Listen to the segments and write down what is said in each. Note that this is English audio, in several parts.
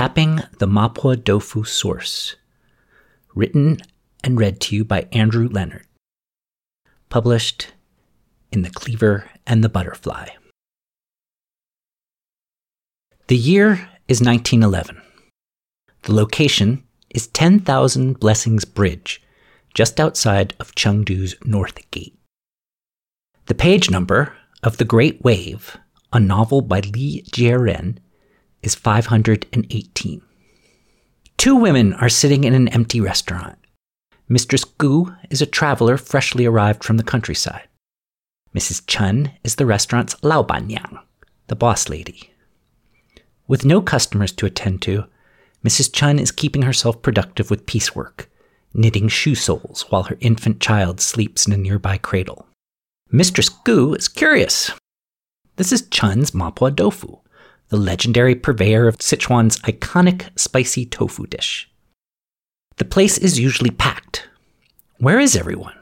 Tapping the Mapo Tofu Source. Written and read to you by Andrew Leonard. Published in The Cleaver and the Butterfly. The year is 1911. The location is 10,000 Blessings Bridge, just outside of Chengdu's North Gate. The page number of The Great Wave, a novel by Li Jieren, is 518. Two women are sitting in an empty restaurant. Mistress Gu is a traveler freshly arrived from the countryside. Mrs. Chun is the restaurant's laobanniang, the boss lady. With no customers to attend to, Mrs. Chun is keeping herself productive with piecework, knitting shoe soles while her infant child sleeps in a nearby cradle. Mistress Gu is curious. This is Chun's Mapo Tofu, the legendary purveyor of Sichuan's iconic spicy tofu dish. The place is usually packed. Where is everyone?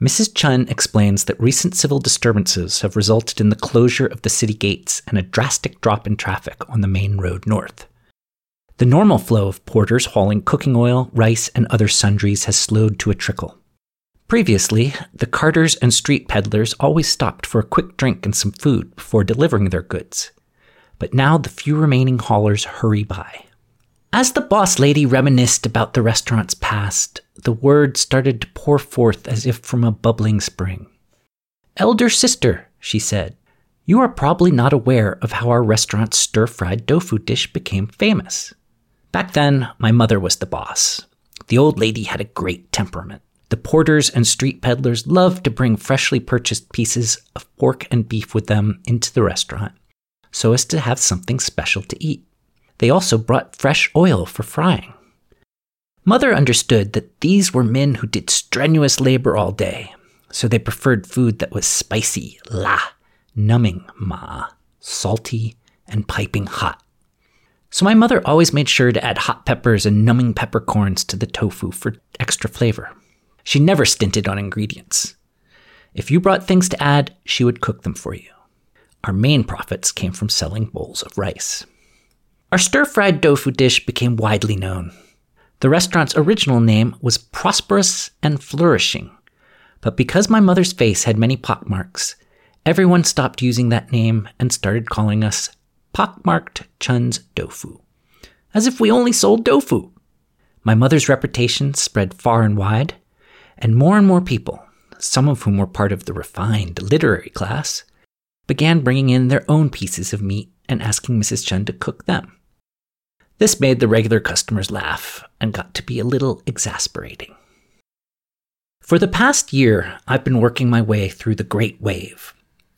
Mrs. Chun explains that recent civil disturbances have resulted in the closure of the city gates and a drastic drop in traffic on the main road north. The normal flow of porters hauling cooking oil, rice, and other sundries has slowed to a trickle. Previously, the carters and street peddlers always stopped for a quick drink and some food before delivering their goods. But now the few remaining haulers hurry by. As the boss lady reminisced about the restaurant's past, the words started to pour forth as if from a bubbling spring. Elder sister, she said, you are probably not aware of how our restaurant's stir fried tofu dish became famous. Back then, my mother was the boss. The old lady had a great temperament. The porters and street peddlers loved to bring freshly purchased pieces of pork and beef with them into the restaurant so as to have something special to eat. They also brought fresh oil for frying. Mother understood that these were men who did strenuous labor all day, so they preferred food that was spicy, la, numbing, ma, salty, and piping hot. So my mother always made sure to add hot peppers and numbing peppercorns to the tofu for extra flavor. She never stinted on ingredients. If you brought things to add, she would cook them for you. Our main profits came from selling bowls of rice. Our stir fried tofu dish became widely known. The restaurant's original name was Prosperous and Flourishing, but because my mother's face had many pockmarks, everyone stopped using that name and started calling us Pockmarked Chun's Doufu, as if we only sold tofu. My mother's reputation spread far and wide, and more and more people, some of whom were part of the refined literary class, began bringing in their own pieces of meat and asking Mrs. Chen to cook them. This made the regular customers laugh and got to be a little exasperating. For the past year, I've been working my way through The Great Wave,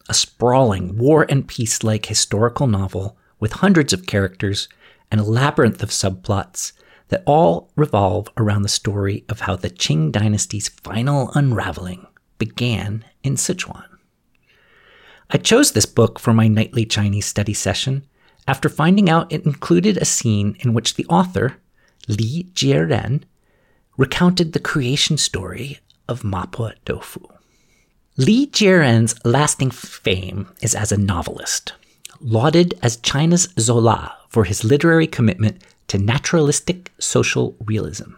a sprawling war and peace like historical novel with hundreds of characters and a labyrinth of subplots that all revolve around the story of how the Qing dynasty's final unraveling began in Sichuan. I chose this book for my nightly Chinese study session after finding out it included a scene in which the author, Li Jieren, recounted the creation story of Mapo Tofu. Li Jieren's lasting fame is as a novelist, lauded as China's Zola for his literary commitment to naturalistic social realism.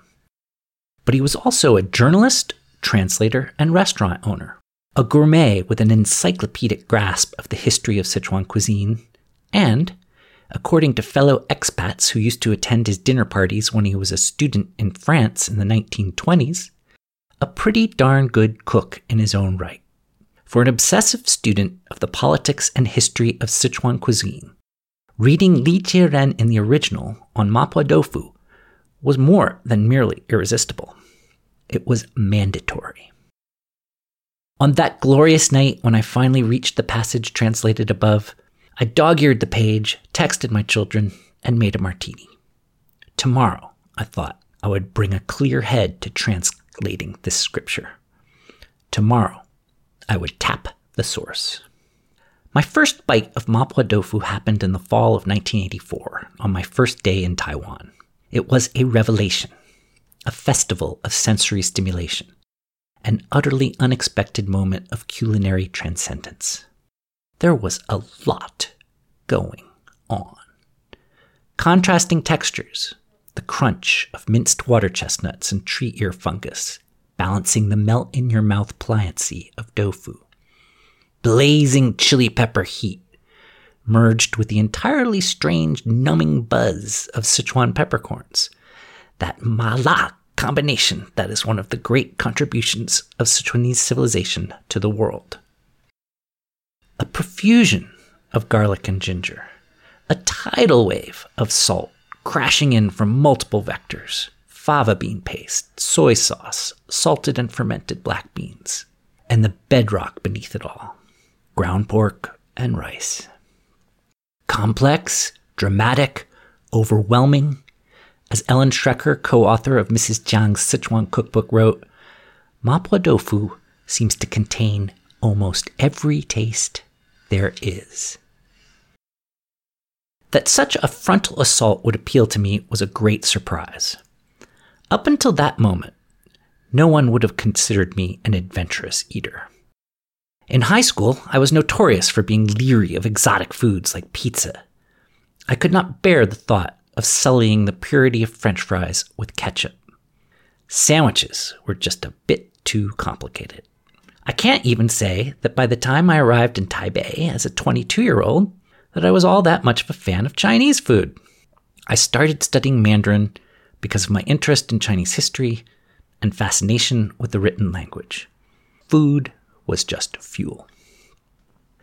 But he was also a journalist, translator, and restaurant owner, a gourmet with an encyclopedic grasp of the history of Sichuan cuisine, and, according to fellow expats who used to attend his dinner parties when he was a student in France in the 1920s, a pretty darn good cook in his own right. For an obsessive student of the politics and history of Sichuan cuisine, reading Li Jieren in the original on Mapo Tofu was more than merely irresistible. It was mandatory. On that glorious night when I finally reached the passage translated above, I dog eared the page, texted my children, and made a martini. Tomorrow, I thought, I would bring a clear head to translating this scripture. Tomorrow, I would tap the source. My first bite of Mapo tofu happened in the fall of 1984, on my first day in Taiwan. It was a revelation, a festival of sensory stimulation, an utterly unexpected moment of culinary transcendence. There was a lot going on. Contrasting textures, the crunch of minced water chestnuts and tree ear fungus, balancing the melt in your mouth pliancy of tofu. Blazing chili pepper heat, merged with the entirely strange numbing buzz of Sichuan peppercorns. That mala combination that is one of the great contributions of Sichuanese civilization to the world. A profusion of garlic and ginger, a tidal wave of salt crashing in from multiple vectors fava bean paste, soy sauce, salted and fermented black beans, and the bedrock beneath it all ground pork and rice. Complex, dramatic, overwhelming. As Ellen Schrecker, co author of Mrs. Jiang's Sichuan cookbook, wrote, Mapo tofu seems to contain almost every taste there is. That such a frontal assault would appeal to me was a great surprise. Up until that moment, no one would have considered me an adventurous eater. In high school, I was notorious for being leery of exotic foods like pizza. I could not bear the thought of sullying the purity of french fries with ketchup. Sandwiches were just a bit too complicated. I can't even say that by the time I arrived in Taipei as a 22 year old, that I was all that much of a fan of Chinese food. I started studying Mandarin because of my interest in Chinese history and fascination with the written language. Food was just fuel.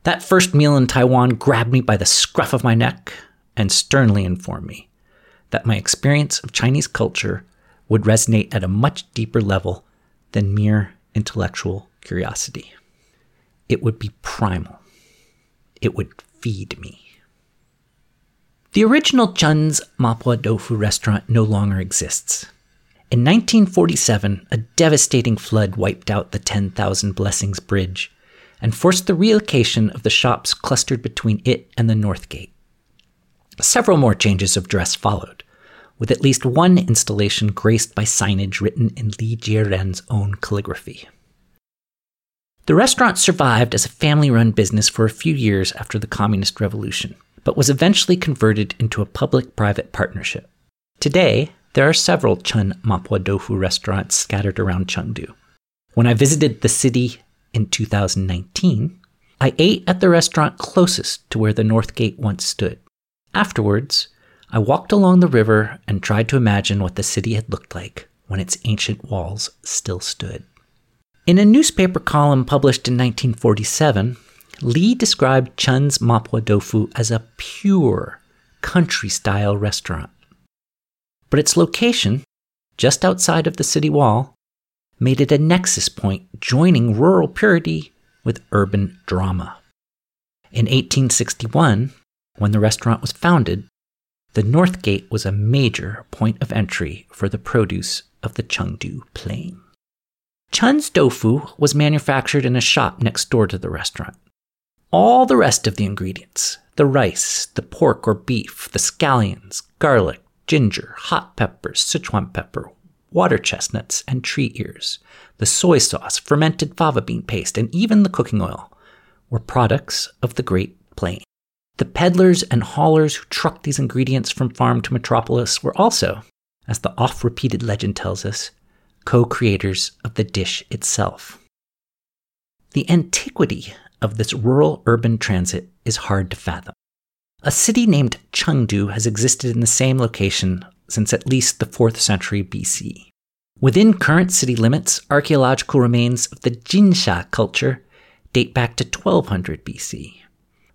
That first meal in Taiwan grabbed me by the scruff of my neck and sternly informed me that my experience of Chinese culture would resonate at a much deeper level than mere intellectual curiosity. It would be primal. It would feed me. The original Chun's Mapo Tofu restaurant no longer exists. In 1947, a devastating flood wiped out the 10,000 Blessings Bridge and forced the relocation of the shops clustered between it and the North Gate. Several more changes of dress followed, with at least one installation graced by signage written in Li Jieren's own calligraphy. The restaurant survived as a family run business for a few years after the Communist Revolution, but was eventually converted into a public private partnership. Today, there are several Chun Mapo Tofu restaurants scattered around Chengdu. When I visited the city in 2019, I ate at the restaurant closest to where the North Gate once stood. Afterwards, I walked along the river and tried to imagine what the city had looked like when its ancient walls still stood. In a newspaper column published in 1947, Li described Chun's Mapo Tofu as a pure country style restaurant but its location, just outside of the city wall, made it a nexus point joining rural purity with urban drama. In 1861, when the restaurant was founded, the North Gate was a major point of entry for the produce of the Chengdu Plain. Chun's tofu was manufactured in a shop next door to the restaurant. All the rest of the ingredients the rice, the pork or beef, the scallions, garlic, ginger, hot peppers, Sichuan pepper, water chestnuts, and tree ears, the soy sauce, fermented fava bean paste, and even the cooking oil were products of the Great Plain. The peddlers and haulers who trucked these ingredients from farm to metropolis were also, as the oft repeated legend tells us, co creators of the dish itself. The antiquity of this rural urban transit is hard to fathom. A city named Chengdu has existed in the same location since at least the 4th century BC. Within current city limits, archaeological remains of the Jinsha culture date back to 1200 BC.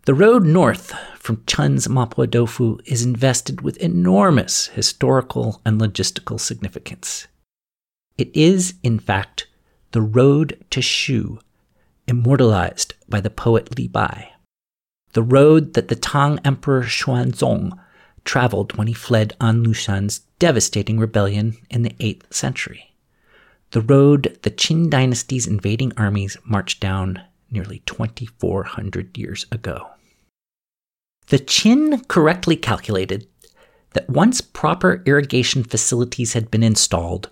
The road north from Chun's Mapo Tofu is invested with enormous historical and logistical significance. It is, in fact, the road to Shu, immortalized by the poet Li Bai. The road that the Tang Emperor Xuanzong traveled when he fled An Lushan's devastating rebellion in the 8th century. The road the Qin dynasty's invading armies marched down nearly 2,400 years ago. The Qin correctly calculated that once proper irrigation facilities had been installed,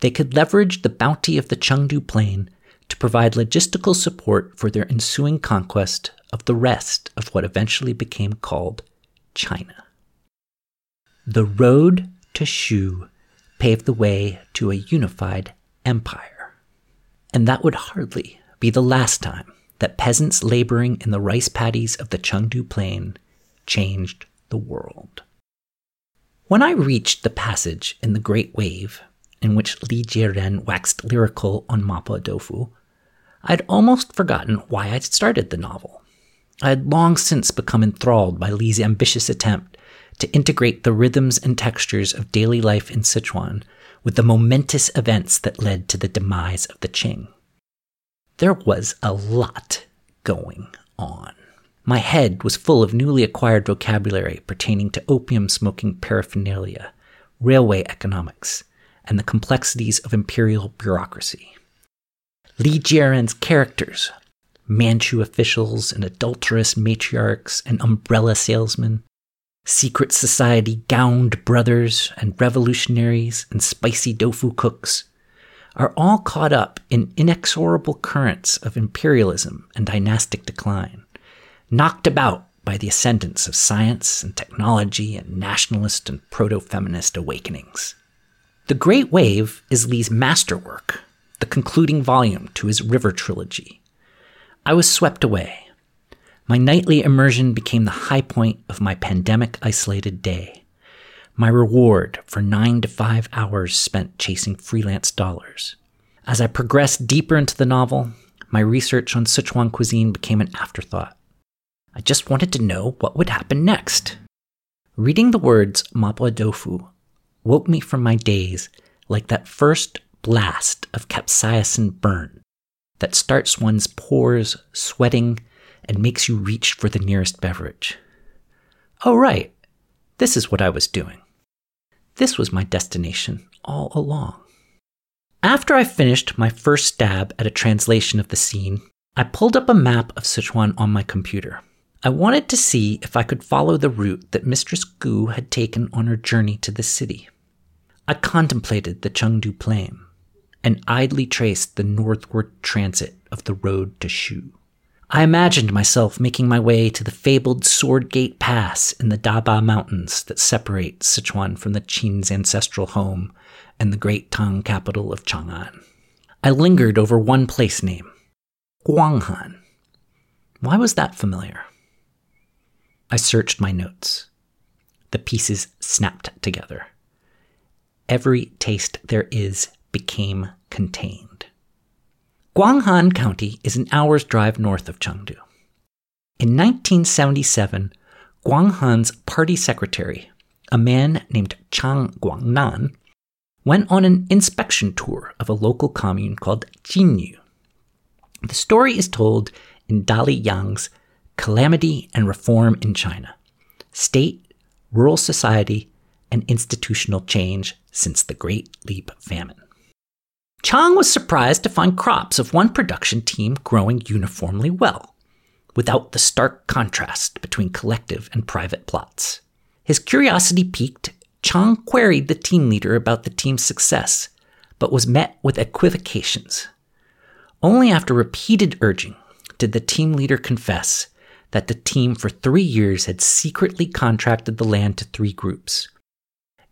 they could leverage the bounty of the Chengdu Plain to provide logistical support for their ensuing conquest of the rest of what eventually became called China. The road to Shu paved the way to a unified empire. And that would hardly be the last time that peasants laboring in the rice paddies of the Chengdu Plain changed the world. When I reached the passage in the Great Wave, in which Li Jieren waxed lyrical on Mapo Doufu, I'd almost forgotten why I'd started the novel. I had long since become enthralled by Li's ambitious attempt to integrate the rhythms and textures of daily life in Sichuan with the momentous events that led to the demise of the Qing. There was a lot going on. My head was full of newly acquired vocabulary pertaining to opium smoking paraphernalia, railway economics, and the complexities of imperial bureaucracy. Li Jieren's characters, Manchu officials and adulterous matriarchs and umbrella salesmen, secret society gowned brothers and revolutionaries and spicy tofu cooks, are all caught up in inexorable currents of imperialism and dynastic decline knocked about by the ascendance of science and technology and nationalist and proto feminist awakenings. The Great Wave is Li's masterwork, the concluding volume to his River trilogy. I was swept away. My nightly immersion became the high point of my pandemic isolated day, my reward for nine to five hours spent chasing freelance dollars. As I progressed deeper into the novel, my research on Sichuan cuisine became an afterthought. I just wanted to know what would happen next. Reading the words Mapo Doufu woke me from my daze like that first blast of capsaicin burn that starts one's pores sweating and makes you reach for the nearest beverage. Oh, right, this is what I was doing. This was my destination all along. After I finished my first stab at a translation of the scene, I pulled up a map of Sichuan on my computer. I wanted to see if I could follow the route that Mistress Gu had taken on her journey to the city. I contemplated the Chengdu Plain and idly traced the northward transit of the road to Shu. I imagined myself making my way to the fabled Sword Gate Pass in the Daba Mountains that separate Sichuan from the Qin's ancestral home and the great Tang capital of Chang'an. I lingered over one place name, Guanghan. Why was that familiar? I searched my notes. The pieces snapped together. Every taste there is became contained. Guanghan County is an hour's drive north of Chengdu. In 1977, Guanghan's party secretary, a man named Chang Guangnan, went on an inspection tour of a local commune called Jinyu. The story is told in Dali Yang's Calamity and Reform in China State, Rural Society, and Institutional Change since the Great Leap Famine. Chang was surprised to find crops of one production team growing uniformly well, without the stark contrast between collective and private plots. His curiosity piqued, Chang queried the team leader about the team's success, but was met with equivocations. Only after repeated urging did the team leader confess that the team for three years had secretly contracted the land to three groups.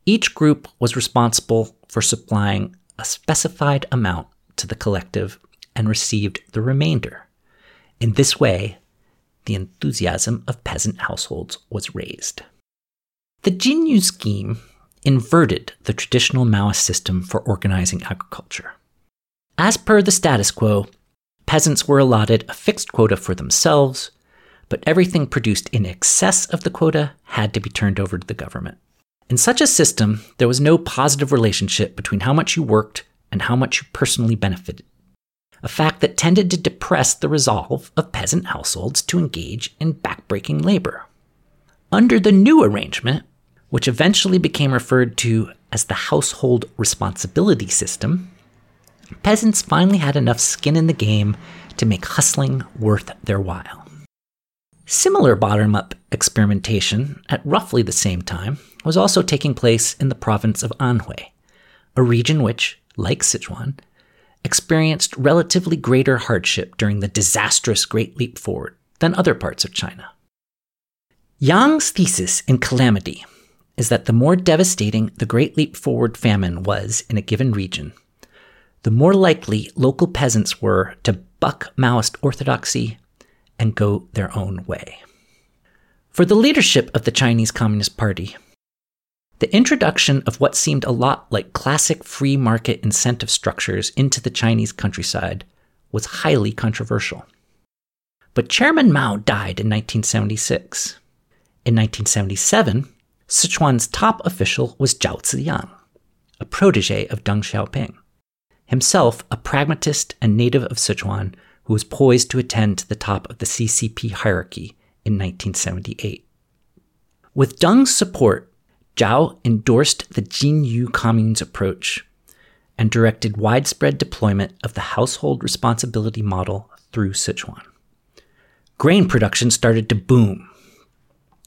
Each group was responsible for supplying a specified amount to the collective and received the remainder. In this way, the enthusiasm of peasant households was raised. The Jinyu scheme inverted the traditional Maoist system for organizing agriculture. As per the status quo, peasants were allotted a fixed quota for themselves, but everything produced in excess of the quota had to be turned over to the government. In such a system, there was no positive relationship between how much you worked and how much you personally benefited. a fact that tended to depress the resolve of peasant households to engage in backbreaking labor. Under the new arrangement, which eventually became referred to as the household responsibility system, peasants finally had enough skin in the game to make hustling worth their while. Similar bottom up experimentation at roughly the same time was also taking place in the province of Anhui, a region which, like Sichuan, experienced relatively greater hardship during the disastrous Great Leap Forward than other parts of China. Yang's thesis in Calamity is that the more devastating the Great Leap Forward famine was in a given region, the more likely local peasants were to buck Maoist orthodoxy and go their own way. For the leadership of the Chinese Communist Party, the introduction of what seemed a lot like classic free market incentive structures into the Chinese countryside was highly controversial. But Chairman Mao died in 1976. In 1977, Sichuan's top official was Zhao Ziyang, a protege of Deng Xiaoping, himself a pragmatist and native of Sichuan who was poised to attend to the top of the CCP hierarchy in 1978. With Deng's support, Zhao endorsed the Jinyu Commune's approach and directed widespread deployment of the household responsibility model through Sichuan. Grain production started to boom.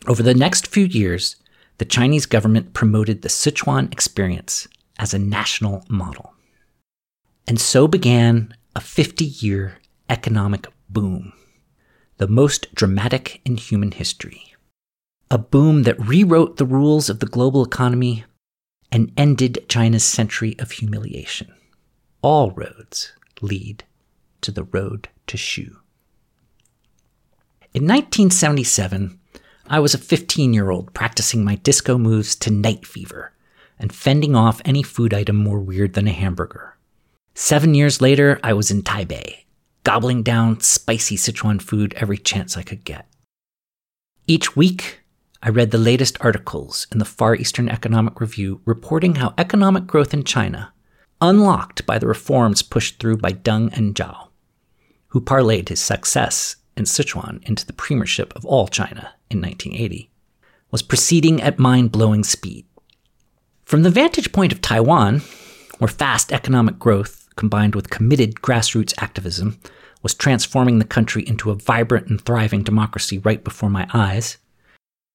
Over the next few years, the Chinese government promoted the Sichuan experience as a national model. And so began a 50 year economic boom, the most dramatic in human history a boom that rewrote the rules of the global economy and ended China's century of humiliation. All roads lead to the road to Shu. In 1977, I was a 15 year old practicing my disco moves to Night Fever and fending off any food item more weird than a hamburger. Seven years later, I was in Taipei, gobbling down spicy Sichuan food every chance I could get. Each week, I read the latest articles in the Far Eastern Economic Review reporting how economic growth in China, unlocked by the reforms pushed through by Deng and Zhao, who parlayed his success in Sichuan into the premiership of all China in 1980, was proceeding at mind blowing speed. From the vantage point of Taiwan, where fast economic growth combined with committed grassroots activism was transforming the country into a vibrant and thriving democracy right before my eyes,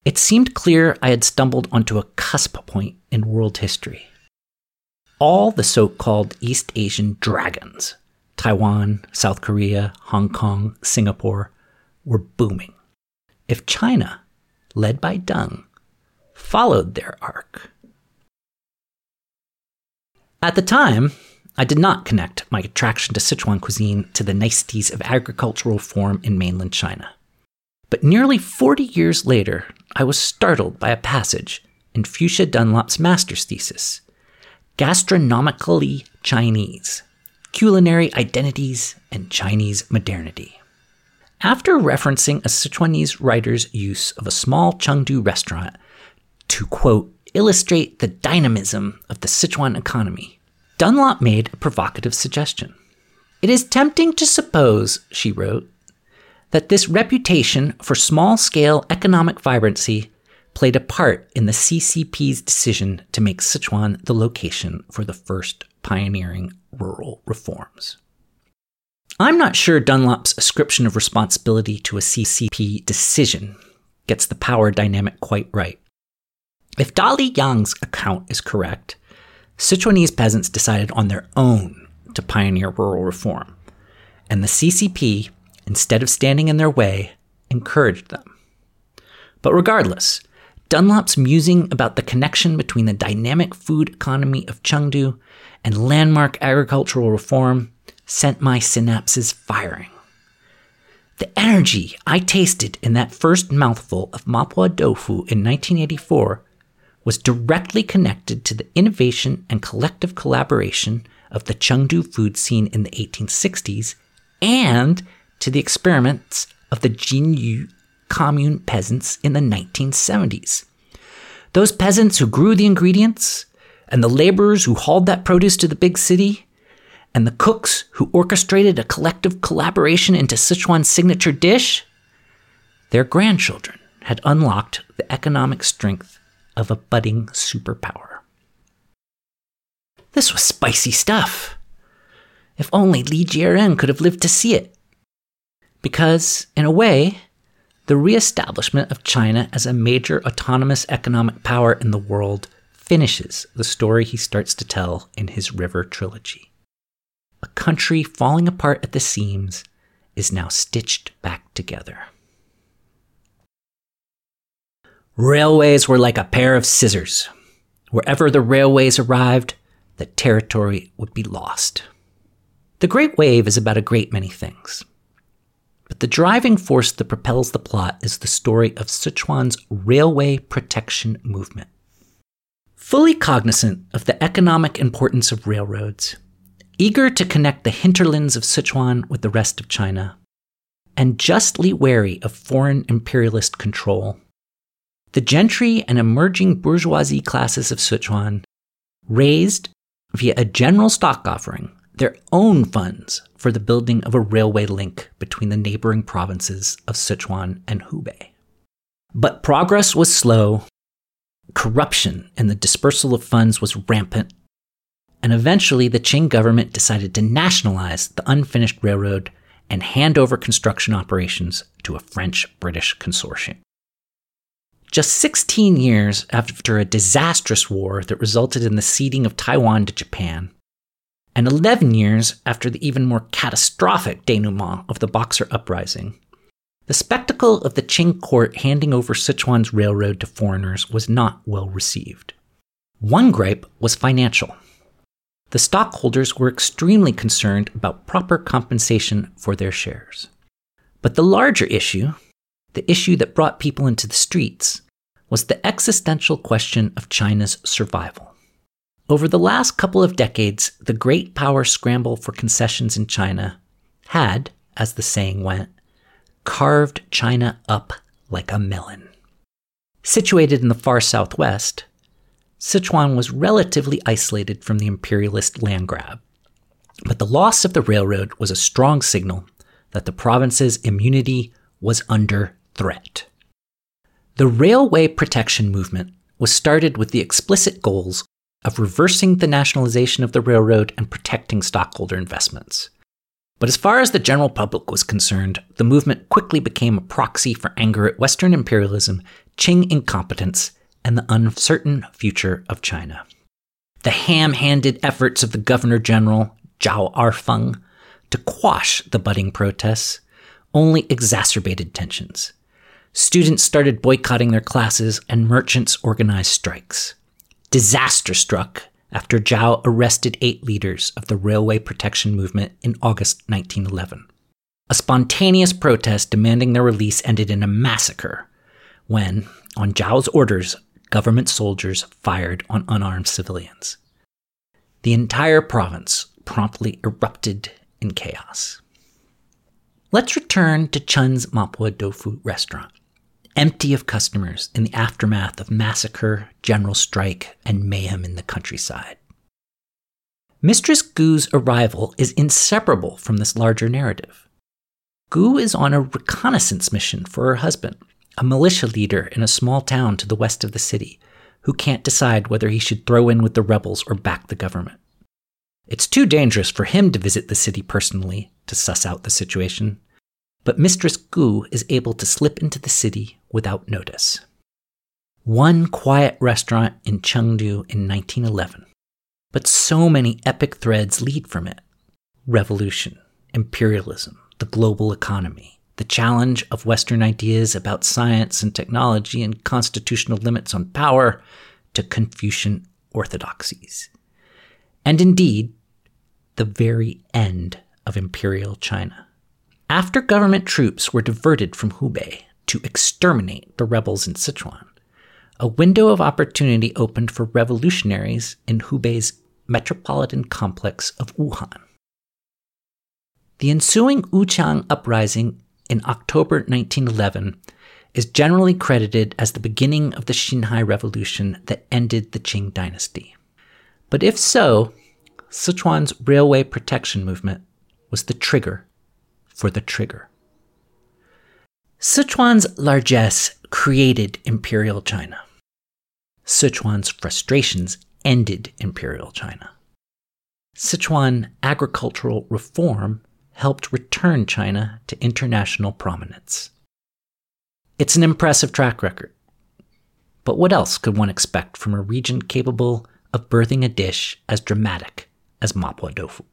it seemed clear I had stumbled onto a cusp point in world history. All the so called East Asian dragons, Taiwan, South Korea, Hong Kong, Singapore, were booming. If China, led by Deng, followed their arc. At the time, I did not connect my attraction to Sichuan cuisine to the niceties of agricultural form in mainland China. But nearly 40 years later, I was startled by a passage in Fuchsia Dunlop's master's thesis Gastronomically Chinese Culinary Identities and Chinese Modernity. After referencing a Sichuanese writer's use of a small Chengdu restaurant to, quote, illustrate the dynamism of the Sichuan economy, Dunlop made a provocative suggestion. It is tempting to suppose, she wrote, that this reputation for small scale economic vibrancy played a part in the CCP's decision to make Sichuan the location for the first pioneering rural reforms. I'm not sure Dunlop's ascription of responsibility to a CCP decision gets the power dynamic quite right. If Dali Yang's account is correct, Sichuanese peasants decided on their own to pioneer rural reform, and the CCP instead of standing in their way, encouraged them. But regardless, Dunlop's musing about the connection between the dynamic food economy of Chengdu and landmark agricultural reform sent my synapses firing. The energy I tasted in that first mouthful of Mapo tofu in 1984 was directly connected to the innovation and collective collaboration of the Chengdu food scene in the 1860s and to the experiments of the Jinyu commune peasants in the 1970s. Those peasants who grew the ingredients and the laborers who hauled that produce to the big city and the cooks who orchestrated a collective collaboration into Sichuan's signature dish, their grandchildren had unlocked the economic strength of a budding superpower. This was spicy stuff. If only Li Jieren could have lived to see it. Because, in a way, the reestablishment of China as a major autonomous economic power in the world finishes the story he starts to tell in his River trilogy. A country falling apart at the seams is now stitched back together. Railways were like a pair of scissors. Wherever the railways arrived, the territory would be lost. The Great Wave is about a great many things. But the driving force that propels the plot is the story of Sichuan's railway protection movement. Fully cognizant of the economic importance of railroads, eager to connect the hinterlands of Sichuan with the rest of China, and justly wary of foreign imperialist control, the gentry and emerging bourgeoisie classes of Sichuan raised, via a general stock offering, their own funds for the building of a railway link between the neighboring provinces of Sichuan and Hubei. But progress was slow, corruption and the dispersal of funds was rampant, and eventually the Qing government decided to nationalize the unfinished railroad and hand over construction operations to a French British consortium. Just 16 years after a disastrous war that resulted in the ceding of Taiwan to Japan, and 11 years after the even more catastrophic denouement of the Boxer Uprising, the spectacle of the Qing court handing over Sichuan's railroad to foreigners was not well received. One gripe was financial. The stockholders were extremely concerned about proper compensation for their shares. But the larger issue, the issue that brought people into the streets was the existential question of China's survival. Over the last couple of decades, the great power scramble for concessions in China had, as the saying went, carved China up like a melon. Situated in the far southwest, Sichuan was relatively isolated from the imperialist land grab. But the loss of the railroad was a strong signal that the province's immunity was under threat. The railway protection movement was started with the explicit goals of reversing the nationalization of the railroad and protecting stockholder investments. But as far as the general public was concerned, the movement quickly became a proxy for anger at Western imperialism, Qing incompetence, and the uncertain future of China. The ham handed efforts of the Governor General, Zhao Erfeng, to quash the budding protests only exacerbated tensions. Students started boycotting their classes, and merchants organized strikes. Disaster struck after Zhao arrested eight leaders of the railway protection movement in August 1911. A spontaneous protest demanding their release ended in a massacre when, on Zhao's orders, government soldiers fired on unarmed civilians. The entire province promptly erupted in chaos. Let's return to Chun's Mapo Tofu restaurant empty of customers in the aftermath of massacre, general strike, and mayhem in the countryside. Mistress Gu's arrival is inseparable from this larger narrative. Gu is on a reconnaissance mission for her husband, a militia leader in a small town to the west of the city, who can't decide whether he should throw in with the rebels or back the government. It's too dangerous for him to visit the city personally to suss out the situation, but Mistress Gu is able to slip into the city without notice. One quiet restaurant in Chengdu in 1911, but so many epic threads lead from it revolution, imperialism, the global economy, the challenge of Western ideas about science and technology and constitutional limits on power to Confucian orthodoxies. And indeed, the very end of imperial China. After government troops were diverted from Hubei to exterminate the rebels in Sichuan, a window of opportunity opened for revolutionaries in Hubei's metropolitan complex of Wuhan. The ensuing Wuchang uprising in October 1911 is generally credited as the beginning of the Xinhai Revolution that ended the Qing dynasty. But if so, Sichuan's railway protection movement was the trigger for the trigger. Sichuan's largesse created Imperial China. Sichuan's frustrations ended Imperial China. Sichuan agricultural reform helped return China to international prominence. It's an impressive track record. But what else could one expect from a region capable of birthing a dish as dramatic as Mapo tofu?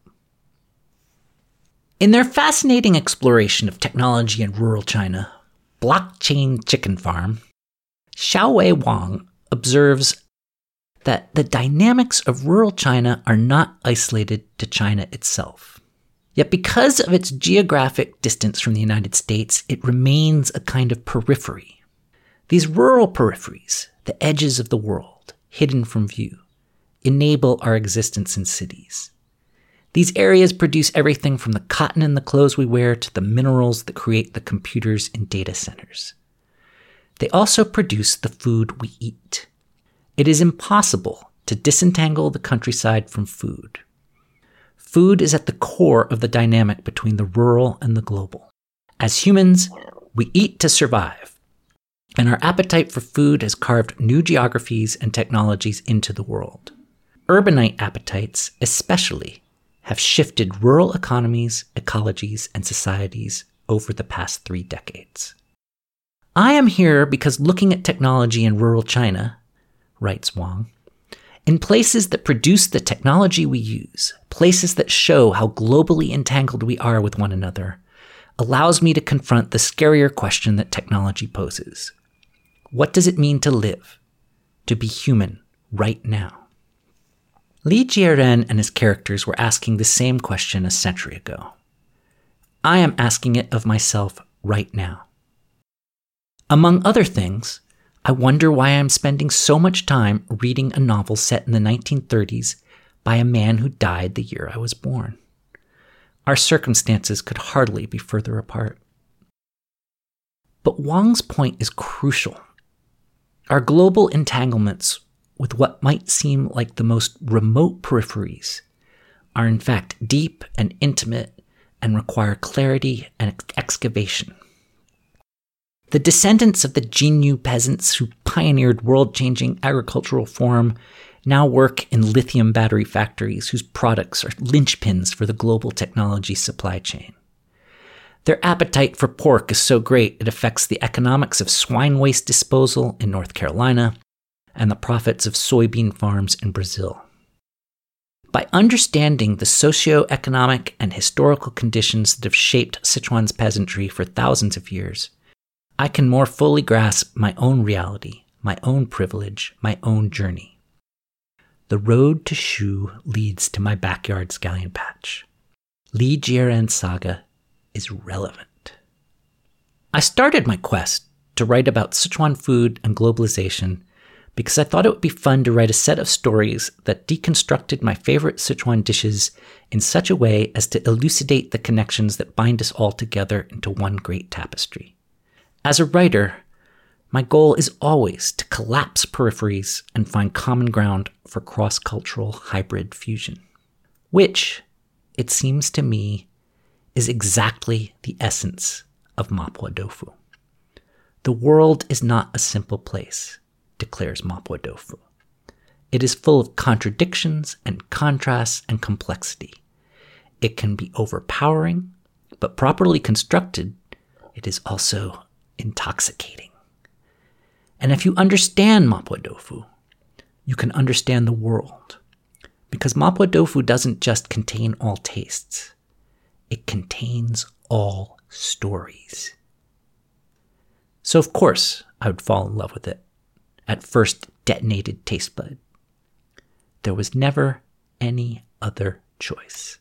In their fascinating exploration of technology in rural China, Blockchain Chicken Farm, Xiaowei Wang observes that the dynamics of rural China are not isolated to China itself. Yet, because of its geographic distance from the United States, it remains a kind of periphery. These rural peripheries, the edges of the world, hidden from view, enable our existence in cities. These areas produce everything from the cotton in the clothes we wear to the minerals that create the computers in data centers. They also produce the food we eat. It is impossible to disentangle the countryside from food. Food is at the core of the dynamic between the rural and the global. As humans, we eat to survive, and our appetite for food has carved new geographies and technologies into the world. Urbanite appetites, especially, have shifted rural economies, ecologies, and societies over the past three decades. I am here because looking at technology in rural China, writes Wang, in places that produce the technology we use, places that show how globally entangled we are with one another, allows me to confront the scarier question that technology poses. What does it mean to live, to be human right now? Li Jieren and his characters were asking the same question a century ago. I am asking it of myself right now. Among other things, I wonder why I'm spending so much time reading a novel set in the 1930s by a man who died the year I was born. Our circumstances could hardly be further apart. But Wang's point is crucial. Our global entanglements with what might seem like the most remote peripheries are in fact deep and intimate and require clarity and excavation. The descendants of the Jinyu peasants who pioneered world changing agricultural form now work in lithium battery factories whose products are linchpins for the global technology supply chain. Their appetite for pork is so great it affects the economics of swine waste disposal in North Carolina and the profits of soybean farms in Brazil. By understanding the socio-economic and historical conditions that have shaped Sichuan's peasantry for thousands of years, I can more fully grasp my own reality, my own privilege, my own journey. The road to Shu leads to my backyard scallion patch. Li Jieren's saga is relevant. I started my quest to write about Sichuan food and globalization because I thought it would be fun to write a set of stories that deconstructed my favorite Sichuan dishes in such a way as to elucidate the connections that bind us all together into one great tapestry. As a writer, my goal is always to collapse peripheries and find common ground for cross cultural hybrid fusion, which, it seems to me, is exactly the essence of Mapo Tofu. The world is not a simple place declares Mapo Tofu. It is full of contradictions and contrasts and complexity. It can be overpowering, but properly constructed, it is also intoxicating. And if you understand Mapo Tofu, you can understand the world. Because Mapo Tofu doesn't just contain all tastes, it contains all stories. So, of course, I would fall in love with it at first detonated taste bud. There was never any other choice.